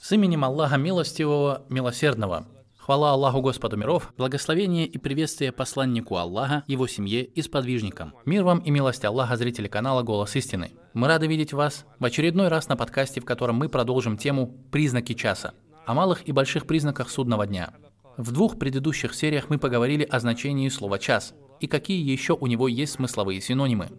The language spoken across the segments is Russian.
С именем Аллаха Милостивого, Милосердного. Хвала Аллаху Господу миров, благословение и приветствие посланнику Аллаха, его семье и сподвижникам. Мир вам и милость Аллаха, зрители канала «Голос истины». Мы рады видеть вас в очередной раз на подкасте, в котором мы продолжим тему «Признаки часа» о малых и больших признаках судного дня. В двух предыдущих сериях мы поговорили о значении слова «час» и какие еще у него есть смысловые синонимы.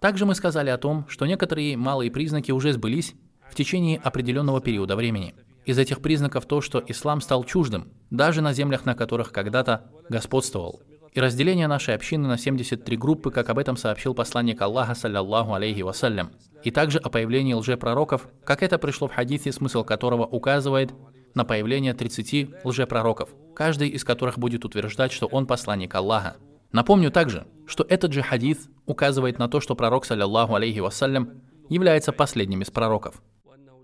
Также мы сказали о том, что некоторые малые признаки уже сбылись в течение определенного периода времени – из этих признаков то, что ислам стал чуждым, даже на землях, на которых когда-то господствовал. И разделение нашей общины на 73 группы, как об этом сообщил посланник Аллаха, саллаллаху алейхи вассалям. И также о появлении лжепророков, как это пришло в хадисе, смысл которого указывает на появление 30 лжепророков, каждый из которых будет утверждать, что он посланник Аллаха. Напомню также, что этот же хадис указывает на то, что пророк, саллаллаху алейхи вассалям, является последним из пророков.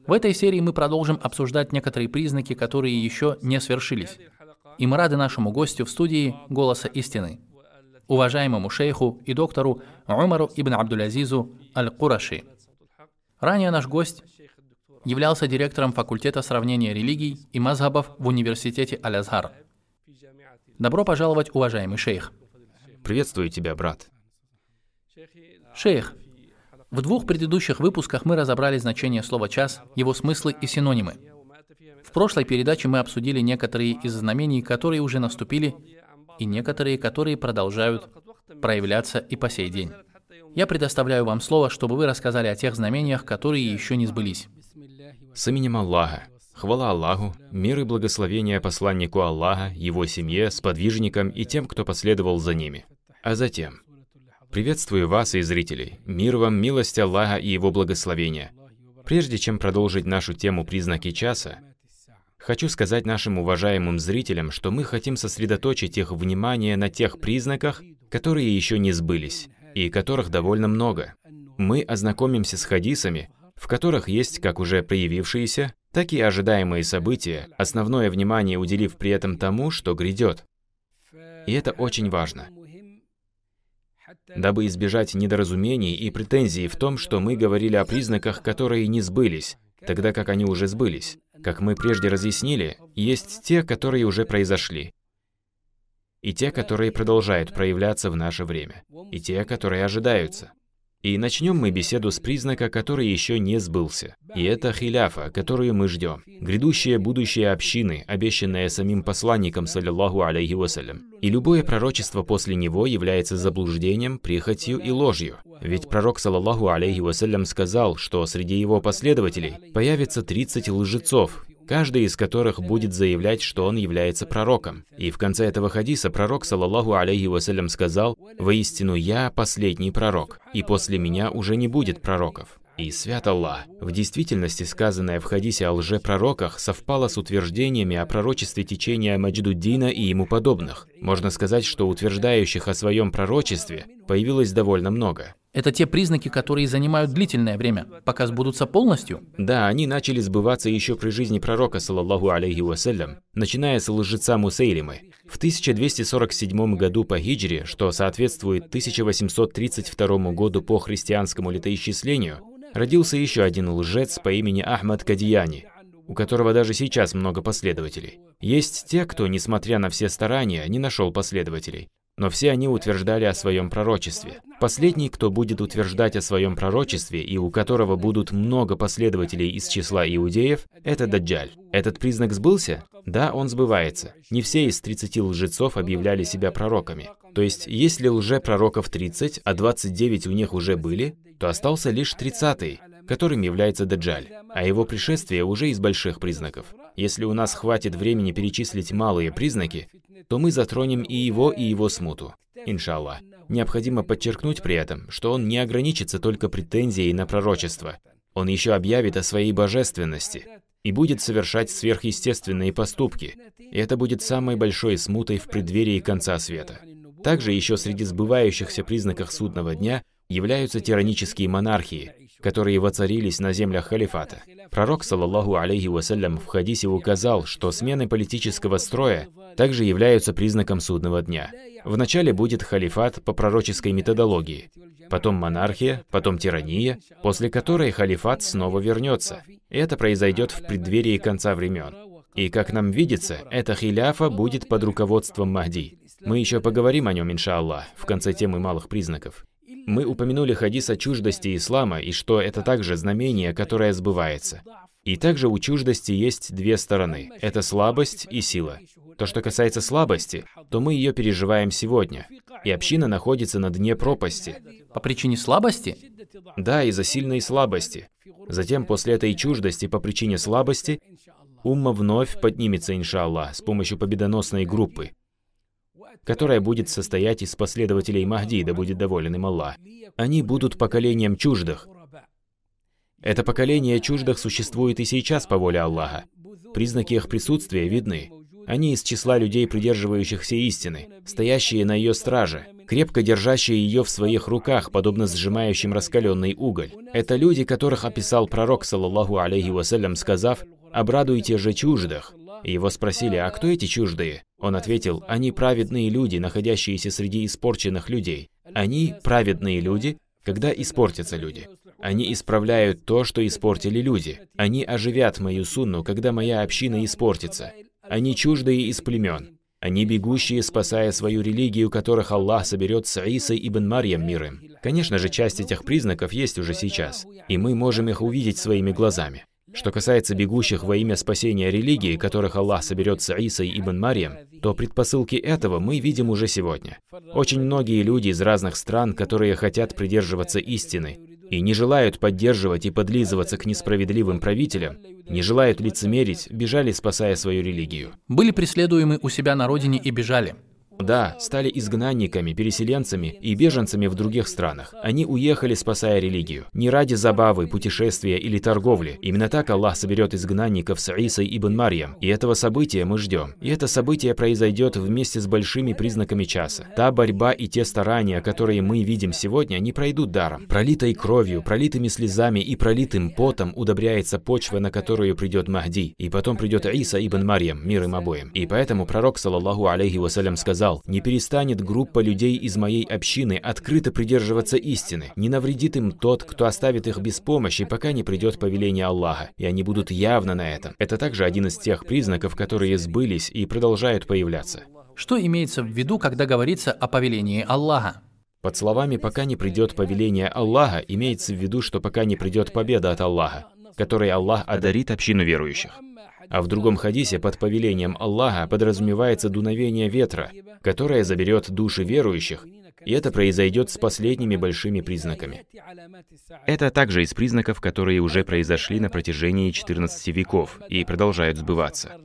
В этой серии мы продолжим обсуждать некоторые признаки, которые еще не свершились. И мы рады нашему гостю в студии «Голоса истины», уважаемому шейху и доктору Умару ибн Абдулязизу Аль-Кураши. Ранее наш гость являлся директором факультета сравнения религий и мазхабов в университете Аль-Азхар. Добро пожаловать, уважаемый шейх. Приветствую тебя, брат. Шейх, в двух предыдущих выпусках мы разобрали значение слова «час», его смыслы и синонимы. В прошлой передаче мы обсудили некоторые из знамений, которые уже наступили, и некоторые, которые продолжают проявляться и по сей день. Я предоставляю вам слово, чтобы вы рассказали о тех знамениях, которые еще не сбылись. С именем Аллаха. Хвала Аллаху, мир и благословение посланнику Аллаха, его семье, сподвижникам и тем, кто последовал за ними. А затем, Приветствую вас и зрителей. Мир вам, милость Аллаха и Его благословения. Прежде чем продолжить нашу тему «Признаки часа», хочу сказать нашим уважаемым зрителям, что мы хотим сосредоточить их внимание на тех признаках, которые еще не сбылись, и которых довольно много. Мы ознакомимся с хадисами, в которых есть как уже проявившиеся, так и ожидаемые события, основное внимание уделив при этом тому, что грядет. И это очень важно дабы избежать недоразумений и претензий в том, что мы говорили о признаках, которые не сбылись, тогда как они уже сбылись. Как мы прежде разъяснили, есть те, которые уже произошли, и те, которые продолжают проявляться в наше время, и те, которые ожидаются. И начнем мы беседу с признака, который еще не сбылся. И это хиляфа, которую мы ждем. Грядущее будущее общины, обещанное самим посланником, саллиллаху алейхи вассалям. И любое пророчество после него является заблуждением, прихотью и ложью. Ведь пророк, саллаллаху алейхи вассалям, сказал, что среди его последователей появится 30 лжецов, каждый из которых будет заявлять, что он является пророком. И в конце этого хадиса пророк, саллаллаху алейхи вассалям, сказал, «Воистину я последний пророк, и после меня уже не будет пророков». И свят Аллах. В действительности сказанное в хадисе о лжепророках совпало с утверждениями о пророчестве течения Мадждуддина и ему подобных. Можно сказать, что утверждающих о своем пророчестве появилось довольно много. Это те признаки, которые занимают длительное время, пока сбудутся полностью? Да, они начали сбываться еще при жизни пророка, саллаллаху алейхи вассалям, начиная с лжеца Мусейлимы. В 1247 году по хиджре, что соответствует 1832 году по христианскому летоисчислению, родился еще один лжец по имени Ахмад Кадияни, у которого даже сейчас много последователей. Есть те, кто, несмотря на все старания, не нашел последователей. Но все они утверждали о своем пророчестве. Последний, кто будет утверждать о своем пророчестве и у которого будут много последователей из числа иудеев, это Даджаль. Этот признак сбылся? Да, он сбывается. Не все из 30 лжецов объявляли себя пророками. То есть, если лже-пророков 30, а 29 у них уже были, то остался лишь 30-й, которым является Даджаль, а его пришествие уже из больших признаков. Если у нас хватит времени перечислить малые признаки, то мы затронем и его, и его смуту. Иншаллах. Необходимо подчеркнуть при этом, что он не ограничится только претензией на пророчество. Он еще объявит о своей божественности и будет совершать сверхъестественные поступки. И это будет самой большой смутой в преддверии конца света. Также еще среди сбывающихся признаков судного дня являются тиранические монархии, которые воцарились на землях халифата. Пророк, саллаллаху алейхи вассалям, в хадисе указал, что смены политического строя также являются признаком судного дня. Вначале будет халифат по пророческой методологии, потом монархия, потом тирания, после которой халифат снова вернется. Это произойдет в преддверии конца времен. И как нам видится, эта хиляфа будет под руководством Махди. Мы еще поговорим о нем, иншаллах, в конце темы малых признаков. Мы упомянули хадис о чуждости ислама и что это также знамение, которое сбывается. И также у чуждости есть две стороны. Это слабость и сила. То, что касается слабости, то мы ее переживаем сегодня. И община находится на дне пропасти. По причине слабости? Да, из-за сильной слабости. Затем, после этой чуждости по причине слабости, умма вновь поднимется, иншаллах, с помощью победоносной группы которая будет состоять из последователей Махди, да будет доволен им Аллах. Они будут поколением чуждых. Это поколение чуждых существует и сейчас по воле Аллаха. Признаки их присутствия видны. Они из числа людей, придерживающихся истины, стоящие на ее страже, крепко держащие ее в своих руках, подобно сжимающим раскаленный уголь. Это люди, которых описал пророк, саллаллаху алейхи вассалям, сказав, «Обрадуйте же чуждых». Его спросили, а кто эти чуждые? Он ответил, они праведные люди, находящиеся среди испорченных людей. Они праведные люди, когда испортятся люди. Они исправляют то, что испортили люди. Они оживят мою сунну, когда моя община испортится. Они чуждые из племен. Они бегущие, спасая свою религию, которых Аллах соберет с Исой ибн Марьям миром. Конечно же, часть этих признаков есть уже сейчас, и мы можем их увидеть своими глазами. Что касается бегущих во имя спасения религии, которых Аллах соберет с Исой ибн Марием, то предпосылки этого мы видим уже сегодня. Очень многие люди из разных стран, которые хотят придерживаться истины, и не желают поддерживать и подлизываться к несправедливым правителям, не желают лицемерить, бежали, спасая свою религию. Были преследуемы у себя на родине и бежали. Да, стали изгнанниками, переселенцами и беженцами в других странах. Они уехали, спасая религию. Не ради забавы, путешествия или торговли. Именно так Аллах соберет изгнанников с Исой ибн Марьям. И этого события мы ждем. И это событие произойдет вместе с большими признаками часа. Та борьба и те старания, которые мы видим сегодня, не пройдут даром. Пролитой кровью, пролитыми слезами и пролитым потом удобряется почва, на которую придет Махди. И потом придет Иса ибн Марьям, мир им обоим. И поэтому пророк, саллаллаху алейхи вассалям, сказал, сказал, «Не перестанет группа людей из моей общины открыто придерживаться истины. Не навредит им тот, кто оставит их без помощи, пока не придет повеление Аллаха, и они будут явно на этом». Это также один из тех признаков, которые сбылись и продолжают появляться. Что имеется в виду, когда говорится о повелении Аллаха? Под словами «пока не придет повеление Аллаха» имеется в виду, что пока не придет победа от Аллаха, которой Аллах одарит общину верующих. А в другом хадисе под повелением Аллаха подразумевается дуновение ветра, которое заберет души верующих, и это произойдет с последними большими признаками. Это также из признаков, которые уже произошли на протяжении 14 веков и продолжают сбываться.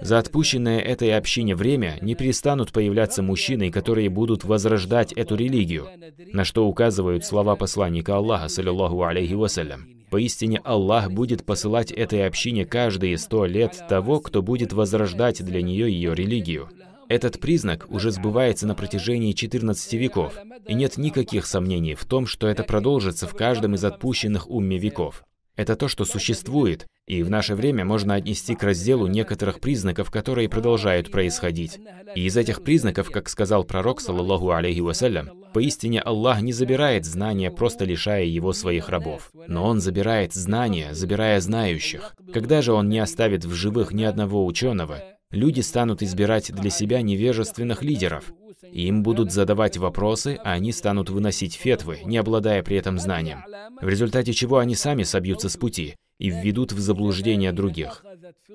За отпущенное этой общине время не перестанут появляться мужчины, которые будут возрождать эту религию, на что указывают слова посланника Аллаха, саллиллаху алейхи вассалям. Поистине Аллах будет посылать этой общине каждые сто лет того, кто будет возрождать для нее ее религию. Этот признак уже сбывается на протяжении 14 веков, и нет никаких сомнений в том, что это продолжится в каждом из отпущенных умме веков. Это то, что существует, и в наше время можно отнести к разделу некоторых признаков, которые продолжают происходить. И из этих признаков, как сказал пророк, саллаллаху алейхи вассалям, поистине Аллах не забирает знания, просто лишая его своих рабов. Но Он забирает знания, забирая знающих. Когда же Он не оставит в живых ни одного ученого, люди станут избирать для себя невежественных лидеров, им будут задавать вопросы, а они станут выносить фетвы, не обладая при этом знанием. В результате чего они сами собьются с пути и введут в заблуждение других.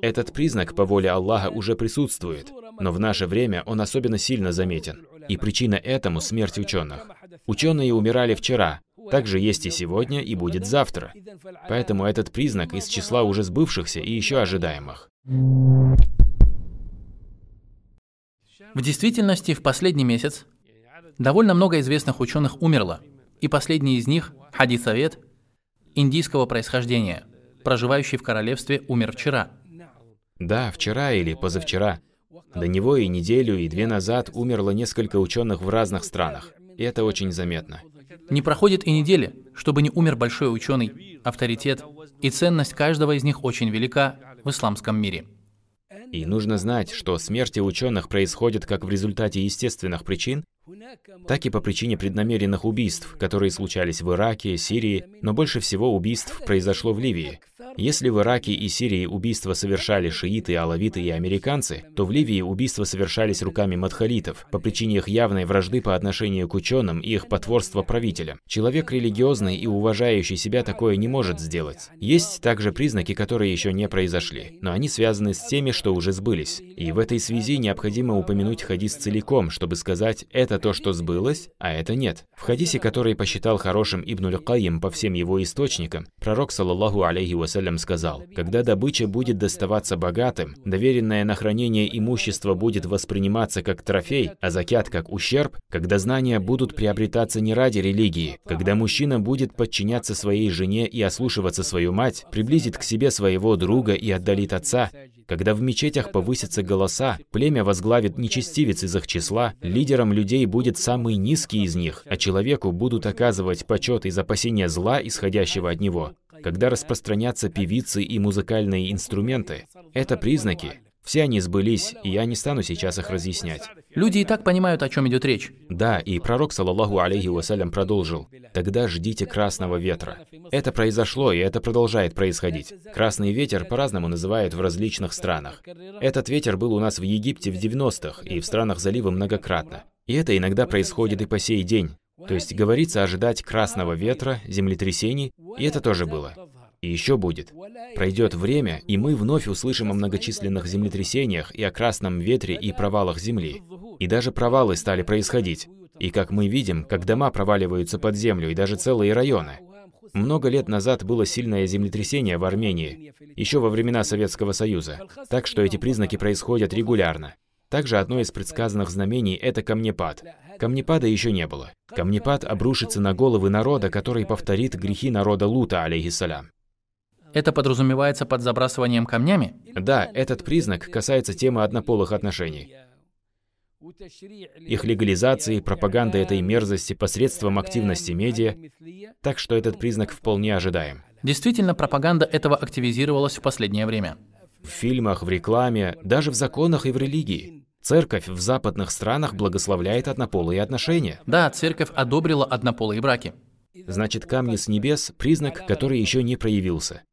Этот признак по воле Аллаха уже присутствует, но в наше время он особенно сильно заметен. И причина этому – смерть ученых. Ученые умирали вчера, также есть и сегодня, и будет завтра. Поэтому этот признак из числа уже сбывшихся и еще ожидаемых. В действительности, в последний месяц довольно много известных ученых умерло, и последний из них, Хадисовет, индийского происхождения, проживающий в королевстве, умер вчера. Да, вчера или позавчера. До него и неделю, и две назад умерло несколько ученых в разных странах. И это очень заметно. Не проходит и недели, чтобы не умер большой ученый, авторитет, и ценность каждого из них очень велика в исламском мире. И нужно знать, что смерти ученых происходят как в результате естественных причин, так и по причине преднамеренных убийств, которые случались в Ираке, Сирии, но больше всего убийств произошло в Ливии. Если в Ираке и Сирии убийства совершали шииты, алавиты и американцы, то в Ливии убийства совершались руками мадхалитов по причине их явной вражды по отношению к ученым и их потворства правителям. Человек религиозный и уважающий себя такое не может сделать. Есть также признаки, которые еще не произошли, но они связаны с теми, что уже сбылись. И в этой связи необходимо упомянуть хадис целиком, чтобы сказать, это то, что сбылось, а это нет. В хадисе, который посчитал хорошим Ибн Кайим по всем его источникам, пророк, саллаллаху алейхи вассалям, сказал, «Когда добыча будет доставаться богатым, доверенное на хранение имущество будет восприниматься как трофей, а закят как ущерб, когда знания будут приобретаться не ради религии, когда мужчина будет подчиняться своей жене и ослушиваться свою мать, приблизит к себе своего друга и отдалит отца, когда в мечетях повысятся голоса, племя возглавит нечестивец из их числа, лидером людей будет самый низкий из них, а человеку будут оказывать почет из опасения зла, исходящего от него. Когда распространятся певицы и музыкальные инструменты, это признаки, все они сбылись, и я не стану сейчас их разъяснять. Люди и так понимают, о чем идет речь. Да, и пророк, саллаллаху алейхи вассалям, продолжил. Тогда ждите красного ветра. Это произошло, и это продолжает происходить. Красный ветер по-разному называют в различных странах. Этот ветер был у нас в Египте в 90-х и в странах залива многократно. И это иногда происходит и по сей день. То есть говорится ожидать красного ветра, землетрясений, и это тоже было. И еще будет. Пройдет время, и мы вновь услышим о многочисленных землетрясениях и о красном ветре и провалах земли. И даже провалы стали происходить. И как мы видим, как дома проваливаются под землю и даже целые районы. Много лет назад было сильное землетрясение в Армении, еще во времена Советского Союза. Так что эти признаки происходят регулярно. Также одно из предсказанных знамений – это камнепад. Камнепада еще не было. Камнепад обрушится на головы народа, который повторит грехи народа Лута, алейхиссалям. Это подразумевается под забрасыванием камнями? Да, этот признак касается темы однополых отношений. Их легализации, пропаганда этой мерзости посредством активности медиа, так что этот признак вполне ожидаем. Действительно, пропаганда этого активизировалась в последнее время. В фильмах, в рекламе, даже в законах и в религии. Церковь в западных странах благословляет однополые отношения. Да, церковь одобрила однополые браки. Значит, камни с небес – признак, который еще не проявился.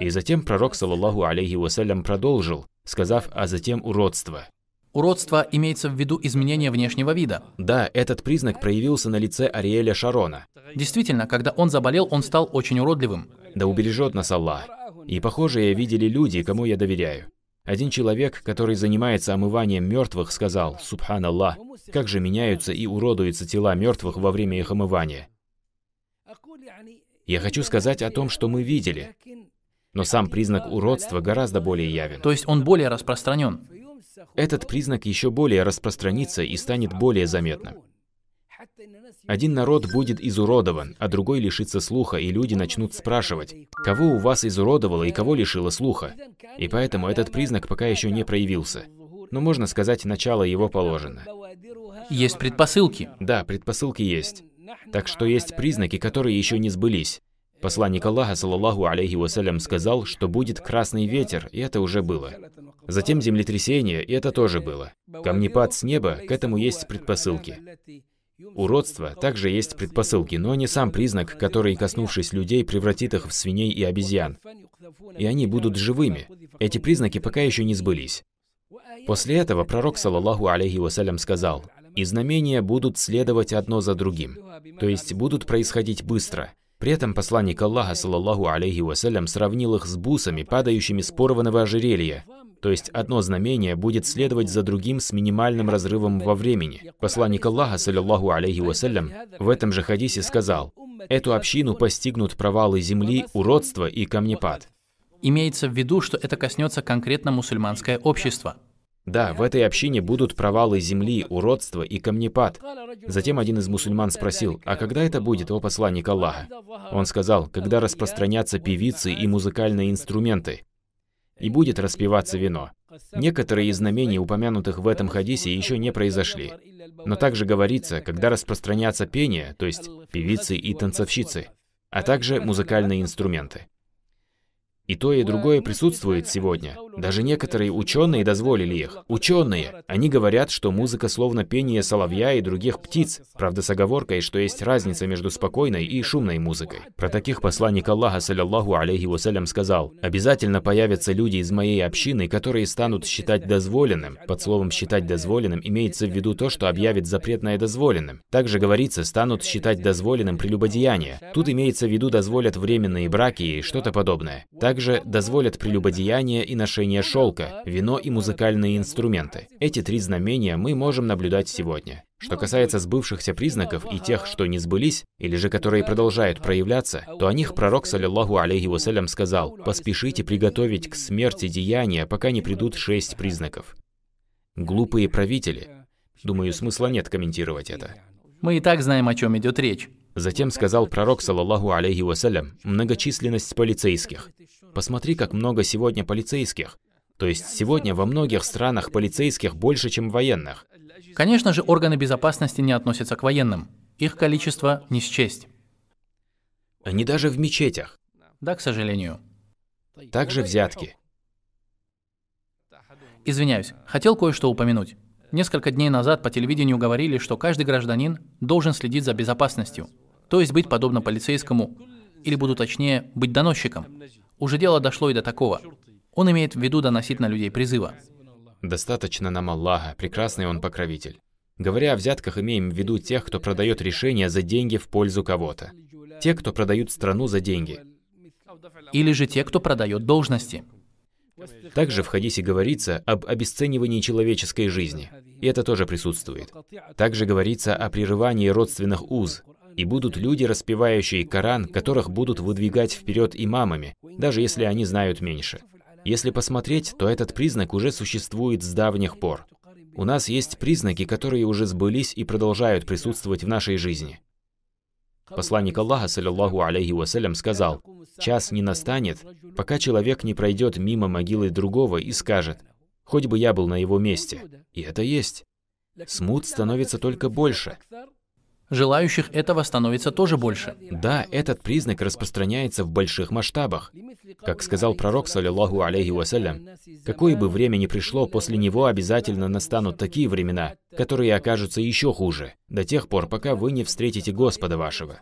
И затем пророк, саллаллаху алейхи вассалям, продолжил, сказав, а затем уродство. Уродство имеется в виду изменение внешнего вида. Да, этот признак проявился на лице Ариэля Шарона. Действительно, когда он заболел, он стал очень уродливым. Да убережет нас Аллах. И похожие видели люди, кому я доверяю. Один человек, который занимается омыванием мертвых, сказал, «Субханаллах, как же меняются и уродуются тела мертвых во время их омывания». Я хочу сказать о том, что мы видели. Но сам признак уродства гораздо более явен. То есть он более распространен. Этот признак еще более распространится и станет более заметным. Один народ будет изуродован, а другой лишится слуха, и люди начнут спрашивать, кого у вас изуродовало и кого лишило слуха. И поэтому этот признак пока еще не проявился. Но можно сказать, начало его положено. Есть предпосылки. Да, предпосылки есть. Так что есть признаки, которые еще не сбылись. Посланник Аллаха, саллаллаху алейхи вассалям, сказал, что будет красный ветер, и это уже было. Затем землетрясение, и это тоже было. Камнепад с неба, к этому есть предпосылки. Уродство также есть предпосылки, но не сам признак, который, коснувшись людей, превратит их в свиней и обезьян. И они будут живыми. Эти признаки пока еще не сбылись. После этого пророк, саллаллаху алейхи вассалям, сказал, «И знамения будут следовать одно за другим, то есть будут происходить быстро». При этом посланник Аллаха, саллаллаху алейхи вассалям, сравнил их с бусами, падающими с порванного ожерелья. То есть одно знамение будет следовать за другим с минимальным разрывом во времени. Посланник Аллаха, саллаллаху алейхи вассалям, в этом же хадисе сказал, «Эту общину постигнут провалы земли, уродство и камнепад». Имеется в виду, что это коснется конкретно мусульманское общество. Да, в этой общине будут провалы земли, уродство и камнепад. Затем один из мусульман спросил, а когда это будет, о посланник Аллаха? Он сказал, когда распространятся певицы и музыкальные инструменты, и будет распеваться вино. Некоторые из знамений, упомянутых в этом хадисе, еще не произошли. Но также говорится, когда распространятся пение, то есть певицы и танцовщицы, а также музыкальные инструменты. И то, и другое присутствует сегодня. Даже некоторые ученые дозволили их. Ученые! Они говорят, что музыка словно пение соловья и других птиц. Правда, с оговоркой, что есть разница между спокойной и шумной музыкой. Про таких посланник Аллаха, саллиллаху алейхи вассалям, сказал, «Обязательно появятся люди из моей общины, которые станут считать дозволенным». Под словом «считать дозволенным» имеется в виду то, что объявит запретное дозволенным. Также говорится, станут считать дозволенным прелюбодеяние. Тут имеется в виду дозволят временные браки и что-то подобное. Также дозволят прелюбодеяние и ношение шелка, вино и музыкальные инструменты. Эти три знамения мы можем наблюдать сегодня. Что касается сбывшихся признаков и тех, что не сбылись, или же которые продолжают проявляться, то о них пророк, саллиллаху алейхи вассалям, сказал, «Поспешите приготовить к смерти деяния, пока не придут шесть признаков». Глупые правители. Думаю, смысла нет комментировать это. Мы и так знаем, о чем идет речь. Затем сказал пророк, саллаллаху алейхи вассалям, многочисленность полицейских. Посмотри, как много сегодня полицейских. То есть сегодня во многих странах полицейских больше, чем военных. Конечно же, органы безопасности не относятся к военным. Их количество не счесть. Они даже в мечетях. Да, к сожалению. Также взятки. Извиняюсь, хотел кое-что упомянуть. Несколько дней назад по телевидению говорили, что каждый гражданин должен следить за безопасностью, то есть быть подобно полицейскому, или буду точнее, быть доносчиком. Уже дело дошло и до такого. Он имеет в виду доносить на людей призыва. Достаточно нам Аллаха, прекрасный Он покровитель. Говоря о взятках, имеем в виду тех, кто продает решения за деньги в пользу кого-то. Те, кто продают страну за деньги. Или же те, кто продает должности. Также в хадисе говорится об обесценивании человеческой жизни. И это тоже присутствует. Также говорится о прерывании родственных уз, и будут люди, распевающие Коран, которых будут выдвигать вперед имамами, даже если они знают меньше. Если посмотреть, то этот признак уже существует с давних пор. У нас есть признаки, которые уже сбылись и продолжают присутствовать в нашей жизни. Посланник Аллаха, саллиллаху алейхи вассалям, сказал, «Час не настанет, пока человек не пройдет мимо могилы другого и скажет, хоть бы я был на его месте». И это есть. Смут становится только больше. Желающих этого становится тоже больше. Да, этот признак распространяется в больших масштабах. Как сказал пророк, саллиллаху алейхи вассалям, какое бы время ни пришло, после него обязательно настанут такие времена, которые окажутся еще хуже, до тех пор, пока вы не встретите Господа вашего.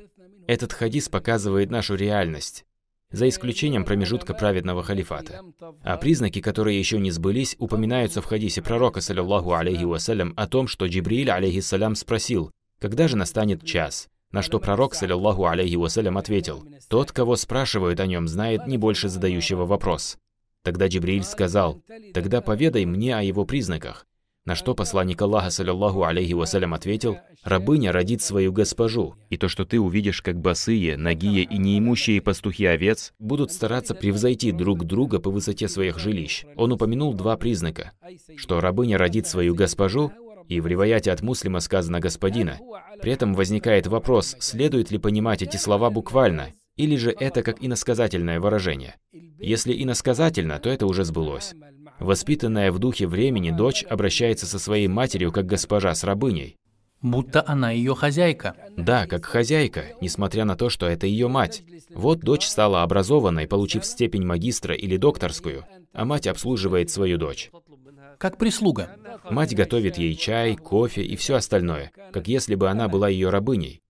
Этот хадис показывает нашу реальность, за исключением промежутка праведного халифата. А признаки, которые еще не сбылись, упоминаются в хадисе пророка, саллиллаху алейхи вассалям, о том, что Джибриль, алейхиссалям, спросил, когда же настанет час? На что пророк, саллиллаху алейхи вассалям, ответил, «Тот, кого спрашивают о нем, знает не больше задающего вопрос». Тогда Джибриль сказал, «Тогда поведай мне о его признаках». На что посланник Аллаха, саллиллаху алейхи вассалям, ответил, «Рабыня родит свою госпожу, и то, что ты увидишь, как босые, нагие и неимущие пастухи овец будут стараться превзойти друг друга по высоте своих жилищ». Он упомянул два признака, что рабыня родит свою госпожу, и в риваяте от муслима сказано «господина». При этом возникает вопрос, следует ли понимать эти слова буквально, или же это как иносказательное выражение. Если иносказательно, то это уже сбылось. Воспитанная в духе времени дочь обращается со своей матерью как госпожа с рабыней. Будто она ее хозяйка. Да, как хозяйка, несмотря на то, что это ее мать. Вот дочь стала образованной, получив степень магистра или докторскую, а мать обслуживает свою дочь как прислуга. Мать готовит ей чай, кофе и все остальное, как если бы она была ее рабыней.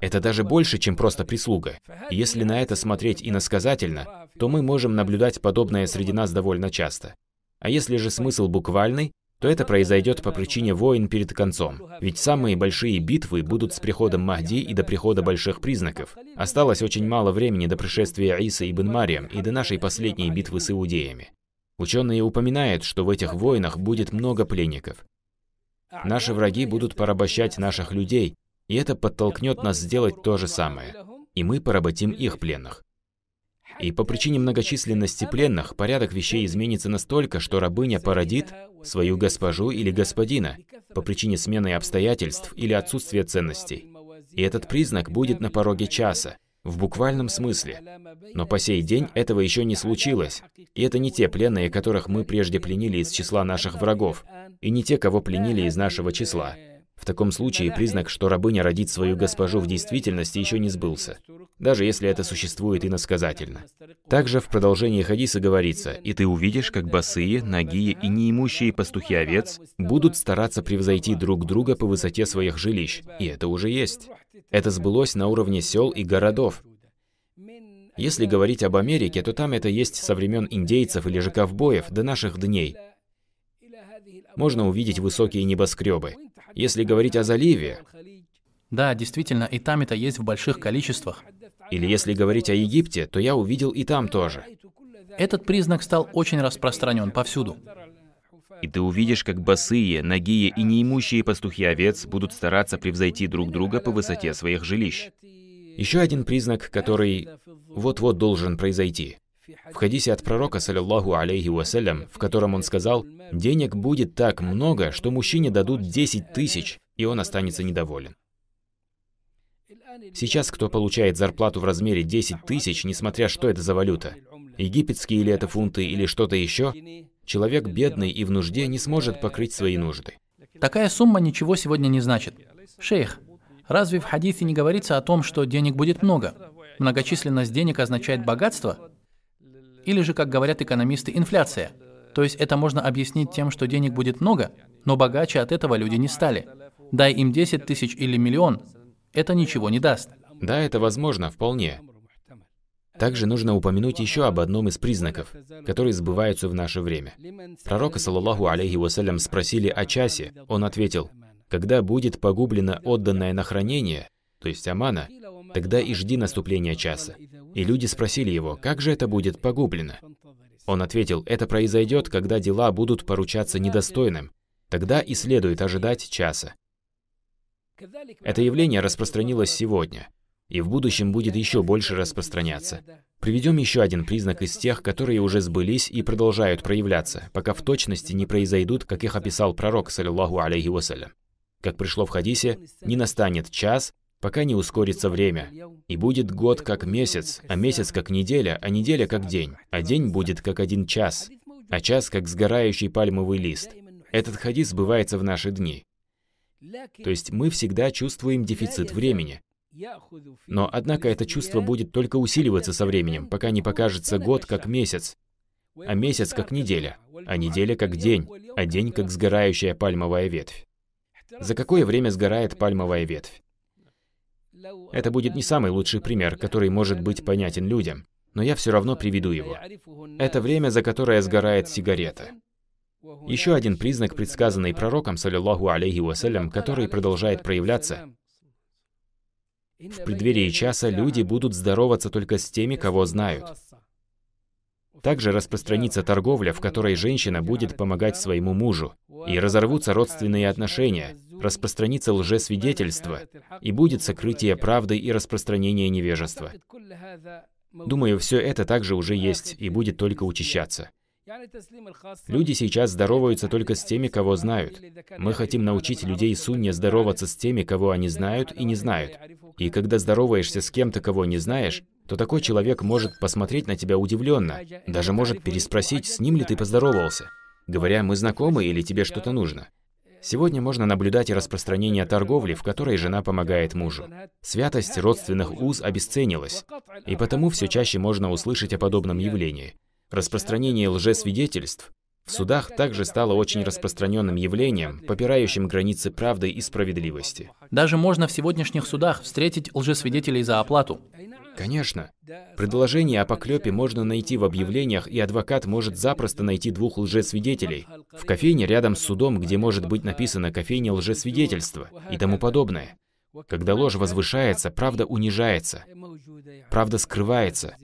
Это даже больше, чем просто прислуга. И если на это смотреть иносказательно, то мы можем наблюдать подобное среди нас довольно часто. А если же смысл буквальный, то это произойдет по причине войн перед концом. Ведь самые большие битвы будут с приходом Махди и до прихода больших признаков. Осталось очень мало времени до пришествия Иса ибн Мариям и до нашей последней битвы с иудеями. Ученые упоминают, что в этих войнах будет много пленников. Наши враги будут порабощать наших людей, и это подтолкнет нас сделать то же самое. И мы поработим их пленных. И по причине многочисленности пленных порядок вещей изменится настолько, что рабыня породит свою госпожу или господина по причине смены обстоятельств или отсутствия ценностей. И этот признак будет на пороге часа, в буквальном смысле. Но по сей день этого еще не случилось. И это не те пленные, которых мы прежде пленили из числа наших врагов, и не те, кого пленили из нашего числа. В таком случае признак, что рабыня родит свою госпожу в действительности, еще не сбылся, даже если это существует иносказательно. Также в продолжении хадиса говорится, «И ты увидишь, как босые, нагие и неимущие пастухи овец будут стараться превзойти друг друга по высоте своих жилищ». И это уже есть. Это сбылось на уровне сел и городов. Если говорить об Америке, то там это есть со времен индейцев или же ковбоев до наших дней. Можно увидеть высокие небоскребы. Если говорить о заливе, Да, действительно, и там это есть в больших количествах. или если говорить о Египте, то я увидел и там тоже. Этот признак стал очень распространен повсюду. И ты увидишь, как босые, нагие и неимущие пастухи овец будут стараться превзойти друг друга по высоте своих жилищ. Еще один признак, который вот-вот должен произойти. В хадисе от пророка, саллиллаху алейхи вассалям, в котором он сказал, «Денег будет так много, что мужчине дадут 10 тысяч, и он останется недоволен». Сейчас кто получает зарплату в размере 10 тысяч, несмотря что это за валюта, египетские или это фунты или что-то еще, человек бедный и в нужде не сможет покрыть свои нужды. Такая сумма ничего сегодня не значит. Шейх, разве в хадисе не говорится о том, что денег будет много? Многочисленность денег означает богатство? Или же, как говорят экономисты, инфляция? То есть это можно объяснить тем, что денег будет много, но богаче от этого люди не стали. Дай им 10 тысяч или миллион, это ничего не даст. Да, это возможно, вполне. Также нужно упомянуть еще об одном из признаков, которые сбываются в наше время. Пророка, саллаллаху алейхи вассалям, спросили о часе. Он ответил, «Когда будет погублено отданное на хранение, то есть амана, тогда и жди наступления часа». И люди спросили его, как же это будет погублено? Он ответил, это произойдет, когда дела будут поручаться недостойным. Тогда и следует ожидать часа. Это явление распространилось сегодня, и в будущем будет еще больше распространяться. Приведем еще один признак из тех, которые уже сбылись и продолжают проявляться, пока в точности не произойдут, как их описал пророк, саллиллаху алейхи вассалям. Как пришло в хадисе, не настанет час, пока не ускорится время, и будет год как месяц, а месяц как неделя, а неделя как день, а день будет как один час, а час как сгорающий пальмовый лист. Этот хадис сбывается в наши дни. То есть мы всегда чувствуем дефицит времени. Но, однако, это чувство будет только усиливаться со временем, пока не покажется год как месяц, а месяц как неделя, а неделя как день, а день как сгорающая пальмовая ветвь. За какое время сгорает пальмовая ветвь? Это будет не самый лучший пример, который может быть понятен людям, но я все равно приведу его. Это время, за которое сгорает сигарета. Еще один признак, предсказанный пророком, саллиллаху алейхи вассалям, который продолжает проявляться. В преддверии часа люди будут здороваться только с теми, кого знают. Также распространится торговля, в которой женщина будет помогать своему мужу, и разорвутся родственные отношения, распространится лжесвидетельство, и будет сокрытие правды и распространение невежества. Думаю, все это также уже есть и будет только учащаться. Люди сейчас здороваются только с теми, кого знают. Мы хотим научить людей сунне здороваться с теми, кого они знают и не знают. И когда здороваешься с кем-то, кого не знаешь, то такой человек может посмотреть на тебя удивленно, даже может переспросить, с ним ли ты поздоровался, говоря, мы знакомы или тебе что-то нужно. Сегодня можно наблюдать распространение торговли, в которой жена помогает мужу. Святость родственных уз обесценилась, и потому все чаще можно услышать о подобном явлении. Распространение лжесвидетельств в судах также стало очень распространенным явлением, попирающим границы правды и справедливости. Даже можно в сегодняшних судах встретить лжесвидетелей за оплату. Конечно. Предложение о поклепе можно найти в объявлениях, и адвокат может запросто найти двух лжесвидетелей. В кофейне рядом с судом, где может быть написано «кофейня лжесвидетельства» и тому подобное. Когда ложь возвышается, правда унижается. Правда скрывается.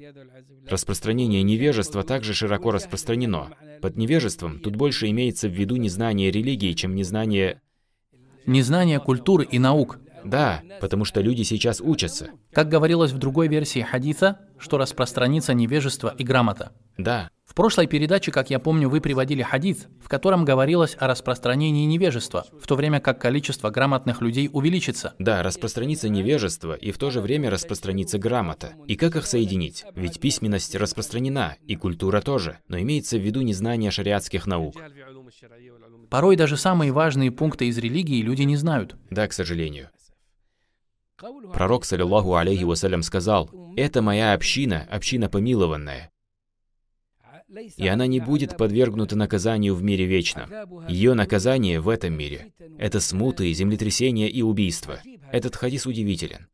Распространение невежества также широко распространено. Под невежеством тут больше имеется в виду незнание религии, чем незнание... Незнание культуры и наук. Да, потому что люди сейчас учатся. Как говорилось в другой версии хадиса, что распространится невежество и грамота. Да, В прошлой передаче, как я помню, вы приводили хадис, в котором говорилось о распространении невежества, в то время как количество грамотных людей увеличится. да, распространится невежество и в то же время распространится грамота. И как их соединить? Ведь письменность распространена, и культура тоже, но имеется в виду незнание шариатских наук. Порой даже самые важные пункты из религии люди не знают. Да, к сожалению. Пророк, саллиллаху алейхи вассалям, сказал, «Это моя община, община помилованная, и она не будет подвергнута наказанию в мире вечном. Ее наказание в этом мире – это смуты, землетрясения и убийства. Этот хадис удивителен.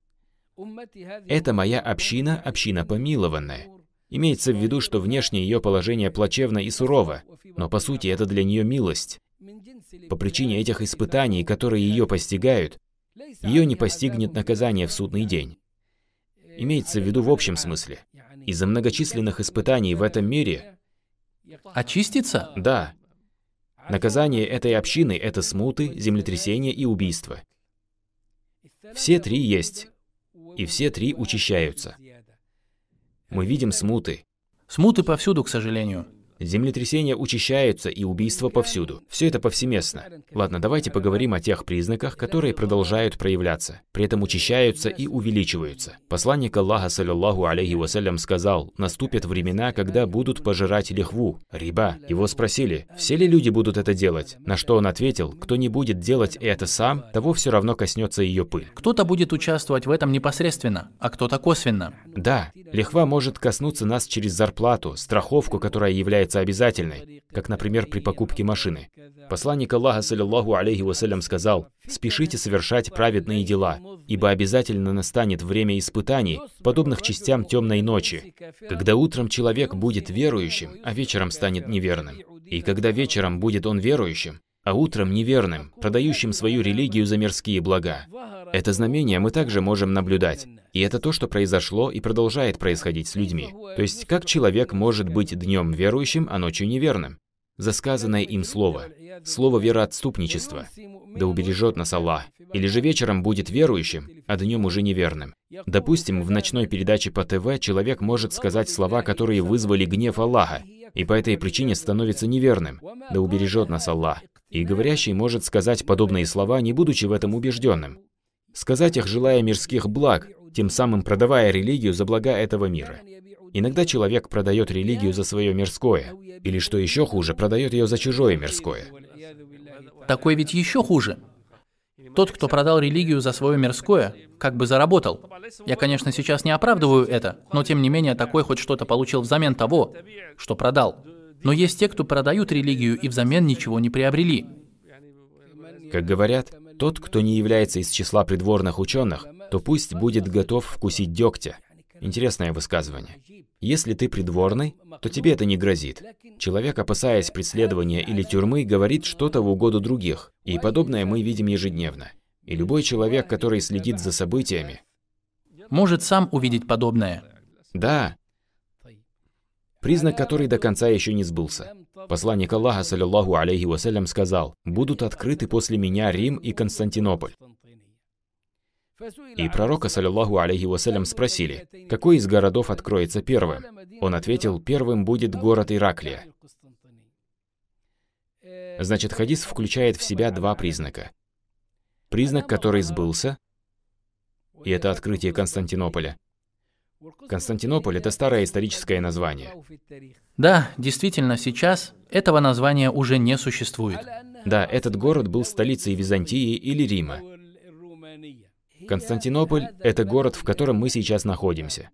Это моя община, община помилованная. Имеется в виду, что внешне ее положение плачевно и сурово, но по сути это для нее милость. По причине этих испытаний, которые ее постигают, ее не постигнет наказание в судный день. Имеется в виду в общем смысле. Из-за многочисленных испытаний в этом мире Очиститься? Да. Наказание этой общины – это смуты, землетрясения и убийства. Все три есть, и все три учащаются. Мы видим смуты. Смуты повсюду, к сожалению. Землетрясения учащаются и убийства повсюду. Все это повсеместно. Ладно, давайте поговорим о тех признаках, которые продолжают проявляться, при этом учащаются и увеличиваются. Посланник Аллаха, саллиллаху алейхи вассалям, сказал, наступят времена, когда будут пожирать лихву, риба. Его спросили, все ли люди будут это делать? На что он ответил, кто не будет делать это сам, того все равно коснется ее пыль. Кто-то будет участвовать в этом непосредственно, а кто-то косвенно. Да, лихва может коснуться нас через зарплату, страховку, которая является обязательной, как, например, при покупке машины. Посланник Аллаха, саллиллаху алейхи вассалям, сказал, «Спешите совершать праведные дела, ибо обязательно настанет время испытаний, подобных частям темной ночи, когда утром человек будет верующим, а вечером станет неверным. И когда вечером будет он верующим, а утром неверным, продающим свою религию за мирские блага. Это знамение мы также можем наблюдать. И это то, что произошло и продолжает происходить с людьми. То есть, как человек может быть днем верующим, а ночью неверным? За сказанное им слово. Слово вероотступничества. Да убережет нас Аллах. Или же вечером будет верующим, а днем уже неверным. Допустим, в ночной передаче по ТВ человек может сказать слова, которые вызвали гнев Аллаха, и по этой причине становится неверным. Да убережет нас Аллах. И говорящий может сказать подобные слова, не будучи в этом убежденным. Сказать их, желая мирских благ, тем самым продавая религию за блага этого мира. Иногда человек продает религию за свое мирское, или что еще хуже, продает ее за чужое мирское. Такой ведь еще хуже. Тот, кто продал религию за свое мирское, как бы заработал. Я, конечно, сейчас не оправдываю это, но тем не менее такой хоть что-то получил взамен того, что продал. Но есть те, кто продают религию и взамен ничего не приобрели. Как говорят, тот, кто не является из числа придворных ученых, то пусть будет готов вкусить дегтя. Интересное высказывание. Если ты придворный, то тебе это не грозит. Человек, опасаясь преследования или тюрьмы, говорит что-то в угоду других. И подобное мы видим ежедневно. И любой человек, который следит за событиями, Может сам увидеть подобное. да, признак, который до конца еще не сбылся. Посланник Аллаха, саллиллаху алейхи вассалям, сказал, «Будут открыты после меня Рим и Константинополь». И пророка, саллиллаху алейхи вассалям, спросили, какой из городов откроется первым? Он ответил, первым будет город Ираклия. Значит, хадис включает в себя два признака. Признак, который сбылся, и это открытие Константинополя. Константинополь – это старое историческое название. Да, действительно, сейчас этого названия уже не существует. Да, этот город был столицей Византии или Рима. Константинополь – это город, в котором мы сейчас находимся.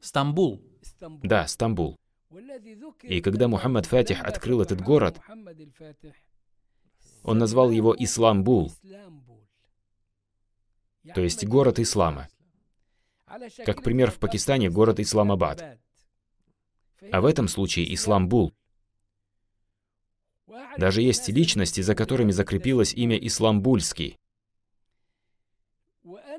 Стамбул. Да, Стамбул. И когда Мухаммад Фатих открыл этот город, он назвал его Исламбул, то есть город ислама. Как пример, в Пакистане город Исламабад. А в этом случае Исламбул. Даже есть личности, за которыми закрепилось имя Исламбульский.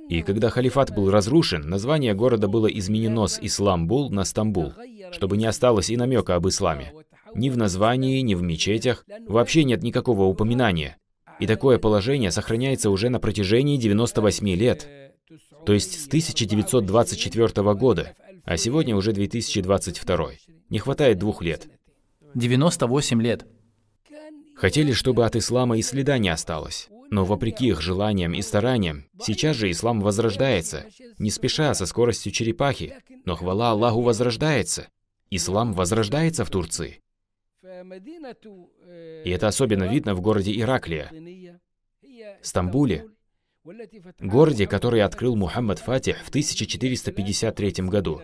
И когда халифат был разрушен, название города было изменено с Исламбул на Стамбул, чтобы не осталось и намека об исламе. Ни в названии, ни в мечетях вообще нет никакого упоминания. И такое положение сохраняется уже на протяжении 98 лет. То есть с 1924 года. А сегодня уже 2022. Не хватает двух лет. 98 лет. Хотели, чтобы от ислама и следа не осталось. Но вопреки их желаниям и стараниям, сейчас же ислам возрождается, не спеша, со скоростью черепахи. Но хвала Аллаху возрождается. Ислам возрождается в Турции. И это особенно видно в городе Ираклия, Стамбуле, городе, который открыл Мухаммад Фатих в 1453 году.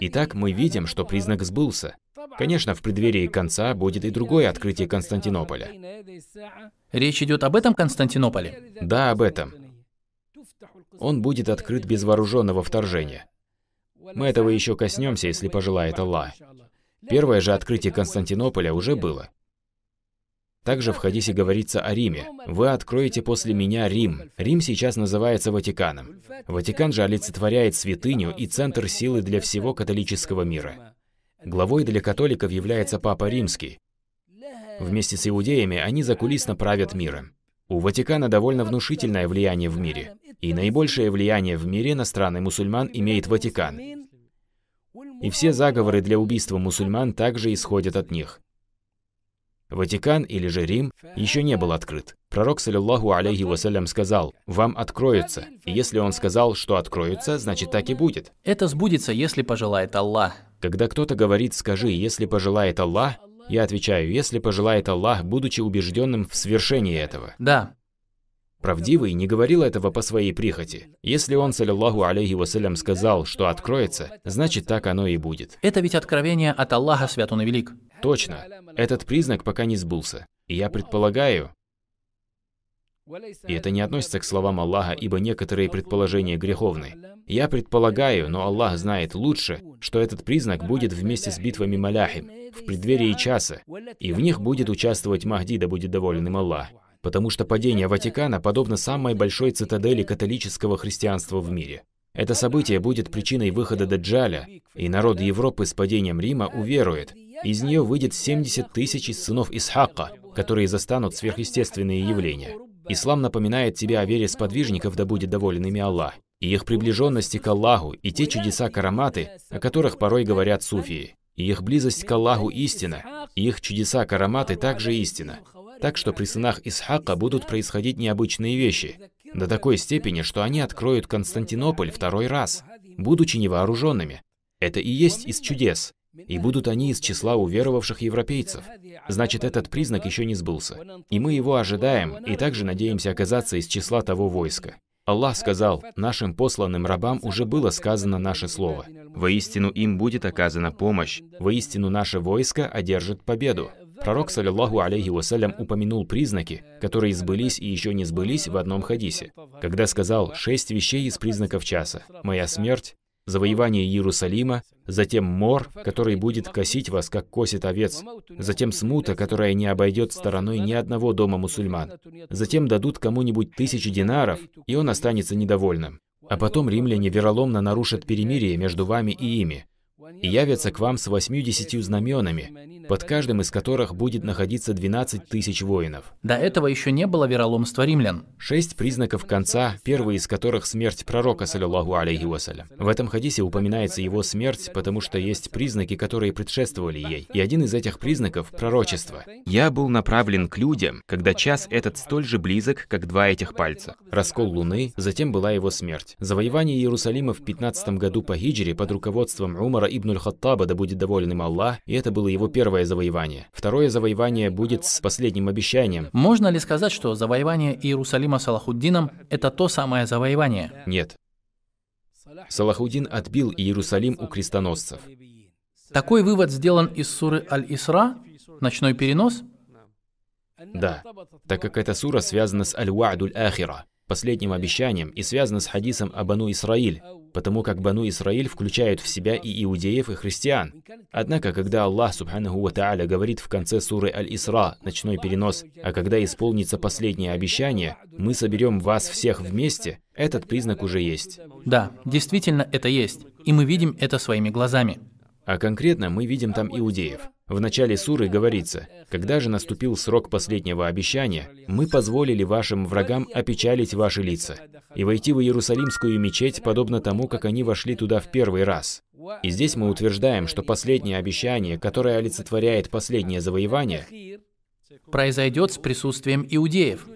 Итак, мы видим, что признак сбылся. Конечно, в преддверии конца будет и другое открытие Константинополя. Речь идет об этом Константинополе? Да, об этом. Он будет открыт без вооруженного вторжения. Мы этого еще коснемся, если пожелает Аллах. Первое же открытие Константинополя уже было. Также в хадисе говорится о Риме. «Вы откроете после меня Рим». Рим сейчас называется Ватиканом. Ватикан же олицетворяет святыню и центр силы для всего католического мира. Главой для католиков является Папа Римский. Вместе с иудеями они закулисно правят миром. У Ватикана довольно внушительное влияние в мире. И наибольшее влияние в мире на страны мусульман имеет Ватикан. И все заговоры для убийства мусульман также исходят от них. Ватикан или же Рим еще не был открыт. Пророк, саллиллаху алейхи вассалям, сказал, «Вам откроются». И если он сказал, что откроются, значит так и будет. Это сбудется, если пожелает Аллах. Когда кто-то говорит «скажи, если пожелает Аллах», я отвечаю, если пожелает Аллах, будучи убежденным в свершении этого. Да. Правдивый не говорил этого по своей прихоти. Если он, саллиллаху алейхи вассалям, сказал, что откроется, значит так оно и будет. Это ведь откровение от Аллаха, свят он и велик. Точно. Этот признак пока не сбылся. И я предполагаю, и это не относится к словам Аллаха, ибо некоторые предположения греховны. Я предполагаю, но Аллах знает лучше, что этот признак будет вместе с битвами Маляхим, в преддверии часа, и в них будет участвовать Махди, да будет доволен им Аллах. Потому что падение Ватикана подобно самой большой цитадели католического христианства в мире. Это событие будет причиной выхода Даджаля, и народ Европы с падением Рима уверует. Из нее выйдет 70 тысяч из сынов Исхака, которые застанут сверхъестественные явления. Ислам напоминает тебе о вере сподвижников, да будет доволен ими Аллах, и их приближенности к Аллаху, и те чудеса караматы, о которых порой говорят суфии. И их близость к Аллаху истина, и их чудеса караматы также истина. Так что при сынах Исхака будут происходить необычные вещи, до такой степени, что они откроют Константинополь второй раз, будучи невооруженными. Это и есть из чудес. И будут они из числа уверовавших европейцев. Значит, этот признак еще не сбылся. И мы его ожидаем, и также надеемся оказаться из числа того войска. Аллах сказал, нашим посланным рабам уже было сказано наше слово. Воистину им будет оказана помощь, воистину наше войско одержит победу. Пророк, саллиллаху алейхи вассалям, упомянул признаки, которые сбылись и еще не сбылись в одном хадисе, когда сказал «шесть вещей из признаков часа. Моя смерть, завоевание Иерусалима, затем мор, который будет косить вас, как косит овец, затем смута, которая не обойдет стороной ни одного дома мусульман, затем дадут кому-нибудь тысячи динаров, и он останется недовольным. А потом римляне вероломно нарушат перемирие между вами и ими, и явятся к вам с восьмидесятью знаменами, под каждым из которых будет находиться 12 тысяч воинов. До этого еще не было вероломства римлян. Шесть признаков конца, первый из которых смерть пророка, саллиллаху алейхи вассалям. В этом хадисе упоминается его смерть, потому что есть признаки, которые предшествовали ей. И один из этих признаков – пророчество. «Я был направлен к людям, когда час этот столь же близок, как два этих пальца». Раскол Луны, затем была его смерть. Завоевание Иерусалима в 15 году по хиджре под руководством Умара ибн Аль-Хаттаба, да будет доволен им Аллах, и это было его первое завоевание. Второе завоевание будет с последним обещанием. Можно ли сказать, что завоевание Иерусалима Салахуддином – это то самое завоевание? Нет. Салахуддин отбил Иерусалим у крестоносцев. Такой вывод сделан из суры Аль-Исра, ночной перенос? Да, так как эта сура связана с Аль-Ва'дуль Ахира, последним обещанием, и связана с хадисом о Бану Исраиль, потому как Бану Исраиль включают в себя и иудеев, и христиан. Однако, когда Аллах, субханаху ва та'аля, говорит в конце суры Аль-Исра, ночной перенос, а когда исполнится последнее обещание, мы соберем вас всех вместе, этот признак уже есть. Да, действительно это есть, и мы видим это своими глазами. А конкретно мы видим там иудеев. В начале суры говорится, «Когда же наступил срок последнего обещания, мы позволили вашим врагам опечалить ваши лица и войти в Иерусалимскую мечеть, подобно тому, как они вошли туда в первый раз». И здесь мы утверждаем, что последнее обещание, которое олицетворяет последнее завоевание, произойдет с присутствием иудеев.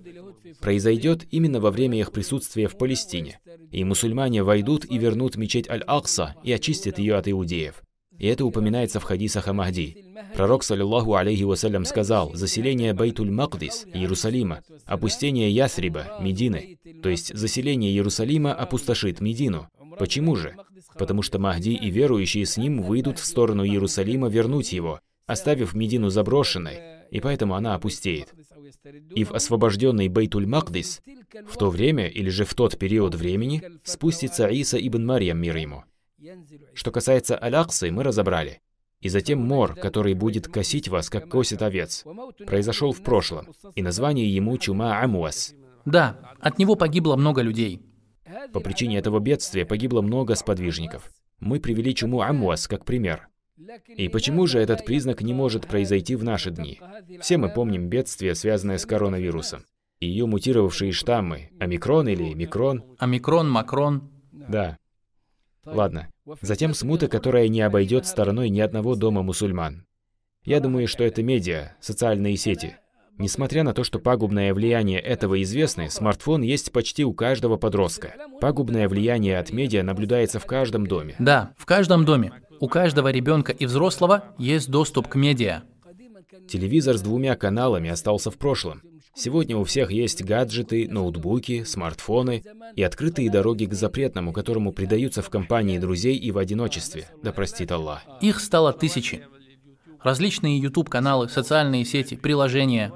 произойдет именно во время их присутствия в Палестине. И мусульмане войдут и вернут мечеть Аль-Акса и очистят ее от иудеев. И это упоминается в хадисах о Махди. Пророк, саллиллаху алейхи вассалям, сказал, заселение Бейтуль-Макдис, Иерусалима, опустение Ясриба, Медины, то есть заселение Иерусалима опустошит Медину. Почему же? Потому что Махди и верующие с ним выйдут в сторону Иерусалима вернуть его, оставив Медину заброшенной, и поэтому она опустеет. И в освобожденный Бейтуль-Макдис, в то время или же в тот период времени, спустится Иса ибн Марьям, мир ему. Что касается Аляксы, мы разобрали. И затем мор, который будет косить вас, как косит овец, произошел в прошлом, и название ему Чума Амуас. Да, от него погибло много людей. По причине этого бедствия погибло много сподвижников. Мы привели Чуму Амуас как пример. И почему же этот признак не может произойти в наши дни? Все мы помним бедствие, связанное с коронавирусом. И ее мутировавшие штаммы, омикрон или микрон. Омикрон, макрон. Да. Ладно. Затем смута, которая не обойдет стороной ни одного дома мусульман. Я думаю, что это медиа, социальные сети. Несмотря на то, что пагубное влияние этого известно, смартфон есть почти у каждого подростка. Пагубное влияние от медиа наблюдается в каждом доме. Да, в каждом доме. У каждого ребенка и взрослого есть доступ к медиа. Телевизор с двумя каналами остался в прошлом. Сегодня у всех есть гаджеты, ноутбуки, смартфоны и открытые дороги к запретному, которому предаются в компании друзей и в одиночестве. Да простит Аллах. Их стало тысячи. Различные YouTube-каналы, социальные сети, приложения.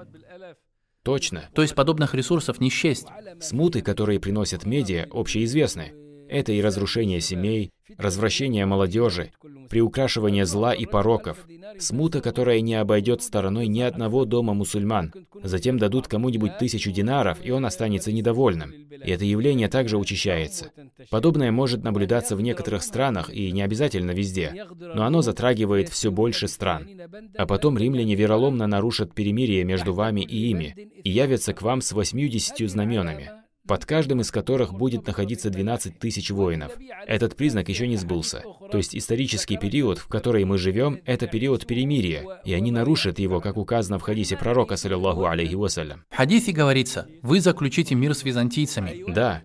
Точно. То есть подобных ресурсов не счесть. Смуты, которые приносят медиа, общеизвестны. Это и разрушение семей, развращение молодежи, приукрашивание зла и пороков, смута, которая не обойдет стороной ни одного дома мусульман. Затем дадут кому-нибудь тысячу динаров, и он останется недовольным. И это явление также учащается. Подобное может наблюдаться в некоторых странах, и не обязательно везде, но оно затрагивает все больше стран. А потом римляне вероломно нарушат перемирие между вами и ими, и явятся к вам с восьмью-десятью знаменами под каждым из которых будет находиться 12 тысяч воинов. Этот признак еще не сбылся. То есть исторический период, в который мы живем, это период перемирия, и они нарушат его, как указано в хадисе пророка, саллиллаху алейхи вассалям. В хадисе говорится, вы заключите мир с византийцами. Да.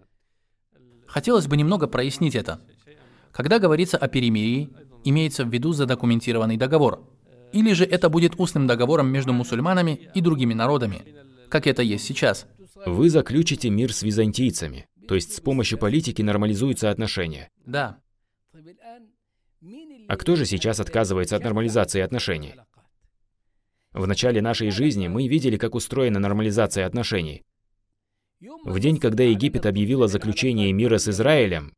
Хотелось бы немного прояснить это. Когда говорится о перемирии, имеется в виду задокументированный договор. Или же это будет устным договором между мусульманами и другими народами, как это есть сейчас. Вы заключите мир с византийцами, то есть с помощью политики нормализуются отношения. Да. А кто же сейчас отказывается от нормализации отношений? В начале нашей жизни мы видели, как устроена нормализация отношений. В день, когда Египет объявил о заключении мира с Израилем,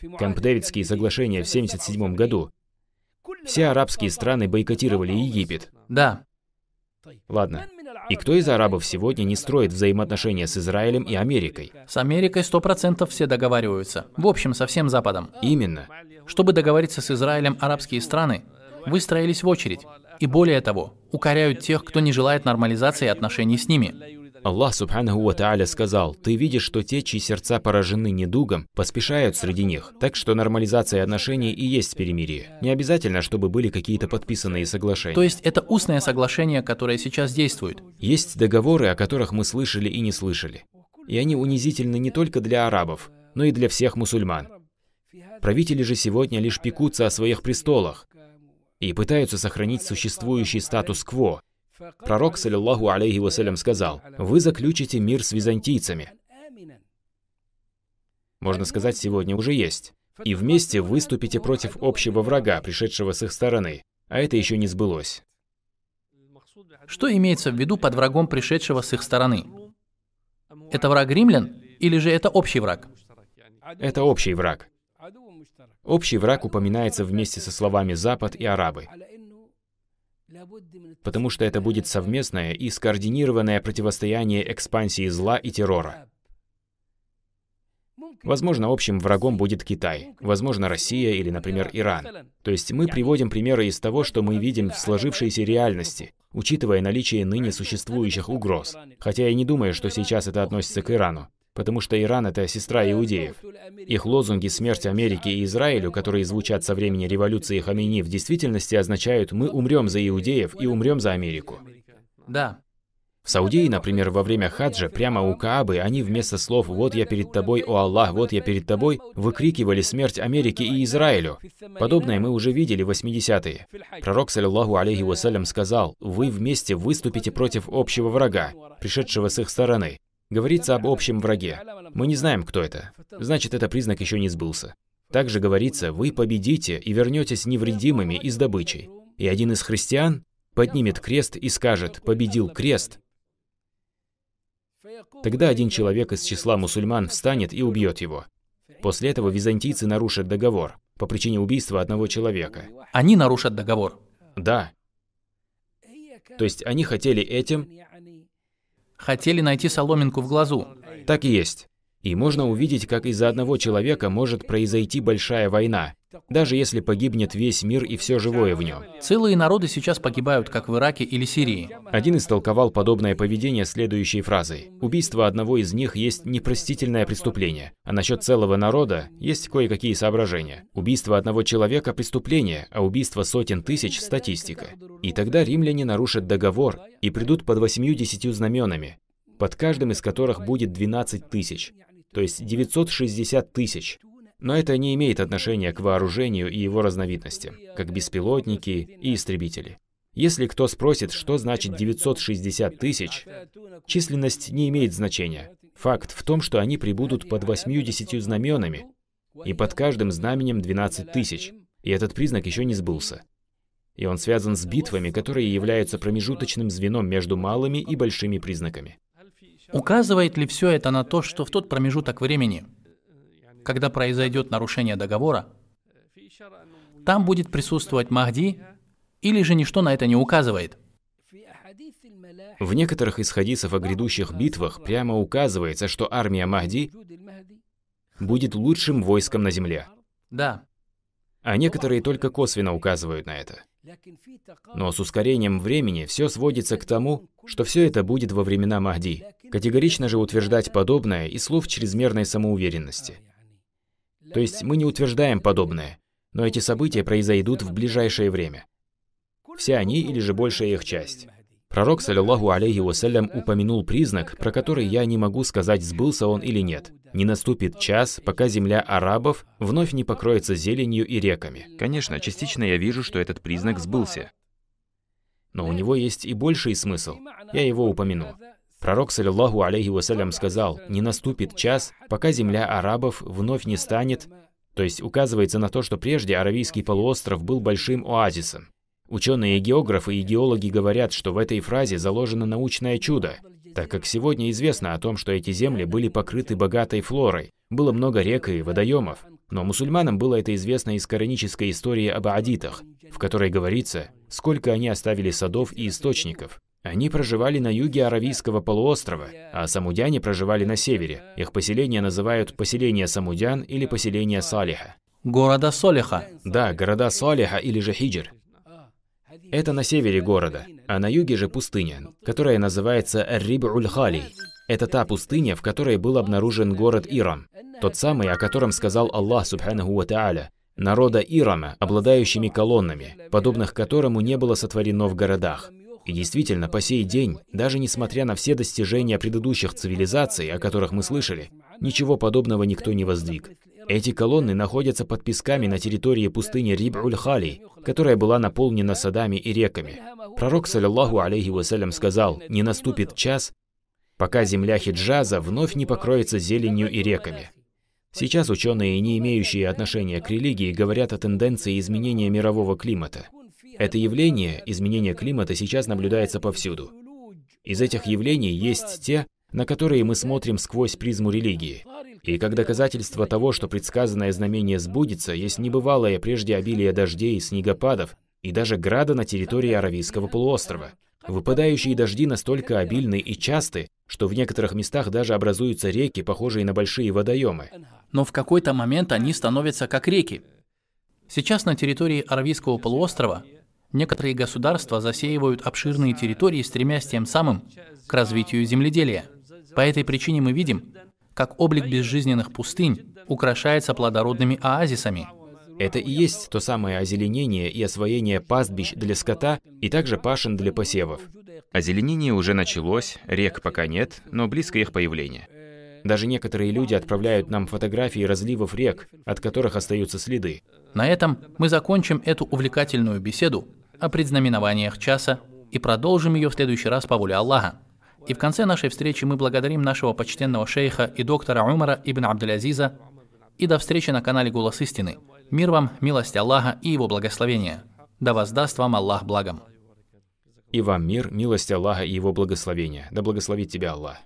Камп-Дэвидские соглашения в 1977 году, все арабские страны бойкотировали Египет. Да. Ладно. И кто из арабов сегодня не строит взаимоотношения с Израилем и Америкой? С Америкой 100% все договариваются. В общем, со всем Западом. Именно. Чтобы договориться с Израилем, арабские страны выстроились в очередь. И более того, укоряют тех, кто не желает нормализации отношений с ними. Аллах Субханаху Ва Тааля сказал, «Ты видишь, что те, чьи сердца поражены недугом, поспешают среди них, так что нормализация отношений и есть перемирие. Не обязательно, чтобы были какие-то подписанные соглашения». То есть это устное соглашение, которое сейчас действует. Есть договоры, о которых мы слышали и не слышали. И они унизительны не только для арабов, но и для всех мусульман. Правители же сегодня лишь пекутся о своих престолах и пытаются сохранить существующий статус-кво, Пророк, саллиллаху алейхи вассалям, сказал, «Вы заключите мир с византийцами». Можно сказать, сегодня уже есть. И вместе выступите против общего врага, пришедшего с их стороны. А это еще не сбылось. Что имеется в виду под врагом, пришедшего с их стороны? Это враг римлян или же это общий враг? Это общий враг. Общий враг упоминается вместе со словами «Запад» и «Арабы» потому что это будет совместное и скоординированное противостояние экспансии зла и террора. Возможно, общим врагом будет Китай, возможно, Россия или, например, Иран. То есть мы приводим примеры из того, что мы видим в сложившейся реальности, учитывая наличие ныне существующих угроз. Хотя я не думаю, что сейчас это относится к Ирану потому что Иран — это сестра иудеев. Их лозунги «Смерть Америке и Израилю», которые звучат со времени революции Хамини, в действительности означают «Мы умрем за иудеев и умрем за Америку». Да. В Саудии, например, во время хаджа, прямо у Каабы, они вместо слов «Вот я перед тобой, о Аллах, вот я перед тобой» выкрикивали смерть Америке и Израилю. Подобное мы уже видели в 80-е. Пророк, саллиллаху алейхи вассалям, сказал, «Вы вместе выступите против общего врага, пришедшего с их стороны. Говорится об общем враге. Мы не знаем, кто это. Значит, это признак еще не сбылся. Также говорится, вы победите и вернетесь невредимыми и с добычей. И один из христиан поднимет крест и скажет «победил крест». Тогда один человек из числа мусульман встанет и убьет его. После этого византийцы нарушат договор по причине убийства одного человека. Они нарушат договор? Да. То есть они хотели этим Хотели найти соломинку в глазу. Так и есть. И можно увидеть, как из-за одного человека может произойти большая война, даже если погибнет весь мир и все живое в нем. Целые народы сейчас погибают, как в Ираке или Сирии. Один истолковал подобное поведение следующей фразой. Убийство одного из них есть непростительное преступление, а насчет целого народа есть кое-какие соображения. Убийство одного человека – преступление, а убийство сотен тысяч – статистика. И тогда римляне нарушат договор и придут под восьмью-десятью знаменами, под каждым из которых будет 12 тысяч, то есть 960 тысяч. Но это не имеет отношения к вооружению и его разновидностям, как беспилотники и истребители. Если кто спросит, что значит 960 тысяч, численность не имеет значения. Факт в том, что они прибудут под 80 знаменами, и под каждым знаменем 12 тысяч, и этот признак еще не сбылся. И он связан с битвами, которые являются промежуточным звеном между малыми и большими признаками. Указывает ли все это на то, что в тот промежуток времени когда произойдет нарушение договора, там будет присутствовать Махди, или же ничто на это не указывает. В некоторых из хадисов о грядущих битвах прямо указывается, что армия Махди будет лучшим войском на земле. Да. А некоторые только косвенно указывают на это. Но с ускорением времени все сводится к тому, что все это будет во времена Махди. Категорично же утверждать подобное и слов чрезмерной самоуверенности. То есть мы не утверждаем подобное, но эти события произойдут в ближайшее время. Все они или же большая их часть. Пророк, саллиллаху алейхи вассалям, упомянул признак, про который я не могу сказать, сбылся он или нет. Не наступит час, пока земля арабов вновь не покроется зеленью и реками. Конечно, частично я вижу, что этот признак сбылся. Но у него есть и больший смысл. Я его упомяну. Пророк, саллиллаху алейхи вассалям, сказал, «Не наступит час, пока земля арабов вновь не станет...» То есть указывается на то, что прежде Аравийский полуостров был большим оазисом. Ученые географы и геологи говорят, что в этой фразе заложено научное чудо, так как сегодня известно о том, что эти земли были покрыты богатой флорой, было много рек и водоемов. Но мусульманам было это известно из коранической истории об аадитах, в которой говорится, сколько они оставили садов и источников, они проживали на юге Аравийского полуострова, а самудяне проживали на севере. Их поселение называют поселение самудян или поселение Салиха. Города Солиха. Да, города Салиха или же Хиджр. Это на севере города, а на юге же пустыня, которая называется Риб-уль-Халий. Это та пустыня, в которой был обнаружен город Ирам, тот самый, о котором сказал Аллах Субханаху Ва Та'аля, народа Ирама, обладающими колоннами, подобных которому не было сотворено в городах. И действительно, по сей день, даже несмотря на все достижения предыдущих цивилизаций, о которых мы слышали, ничего подобного никто не воздвиг. Эти колонны находятся под песками на территории пустыни Риб-уль-Хали, которая была наполнена садами и реками. Пророк, саллиллаху алейхи вассалям, сказал, «Не наступит час, пока земля Хиджаза вновь не покроется зеленью и реками». Сейчас ученые, не имеющие отношения к религии, говорят о тенденции изменения мирового климата – это явление, изменение климата, сейчас наблюдается повсюду. Из этих явлений есть те, на которые мы смотрим сквозь призму религии. И как доказательство того, что предсказанное знамение сбудется, есть небывалое прежде обилие дождей, снегопадов и даже града на территории Аравийского полуострова. Выпадающие дожди настолько обильны и часты, что в некоторых местах даже образуются реки, похожие на большие водоемы. Но в какой-то момент они становятся как реки. Сейчас на территории Аравийского полуострова некоторые государства засеивают обширные территории, стремясь тем самым к развитию земледелия. По этой причине мы видим, как облик безжизненных пустынь украшается плодородными оазисами. Это и есть то самое озеленение и освоение пастбищ для скота и также пашин для посевов. Озеленение уже началось, рек пока нет, но близко их появление. Даже некоторые люди отправляют нам фотографии разливов рек, от которых остаются следы. На этом мы закончим эту увлекательную беседу о предзнаменованиях часа и продолжим ее в следующий раз по воле Аллаха. И в конце нашей встречи мы благодарим нашего почтенного шейха и доктора Умара ибн Абдулязиза. И до встречи на канале «Голос истины». Мир вам, милость Аллаха и его благословения. Да воздаст вам Аллах благом. И вам мир, милость Аллаха и его благословения. Да благословит тебя Аллах.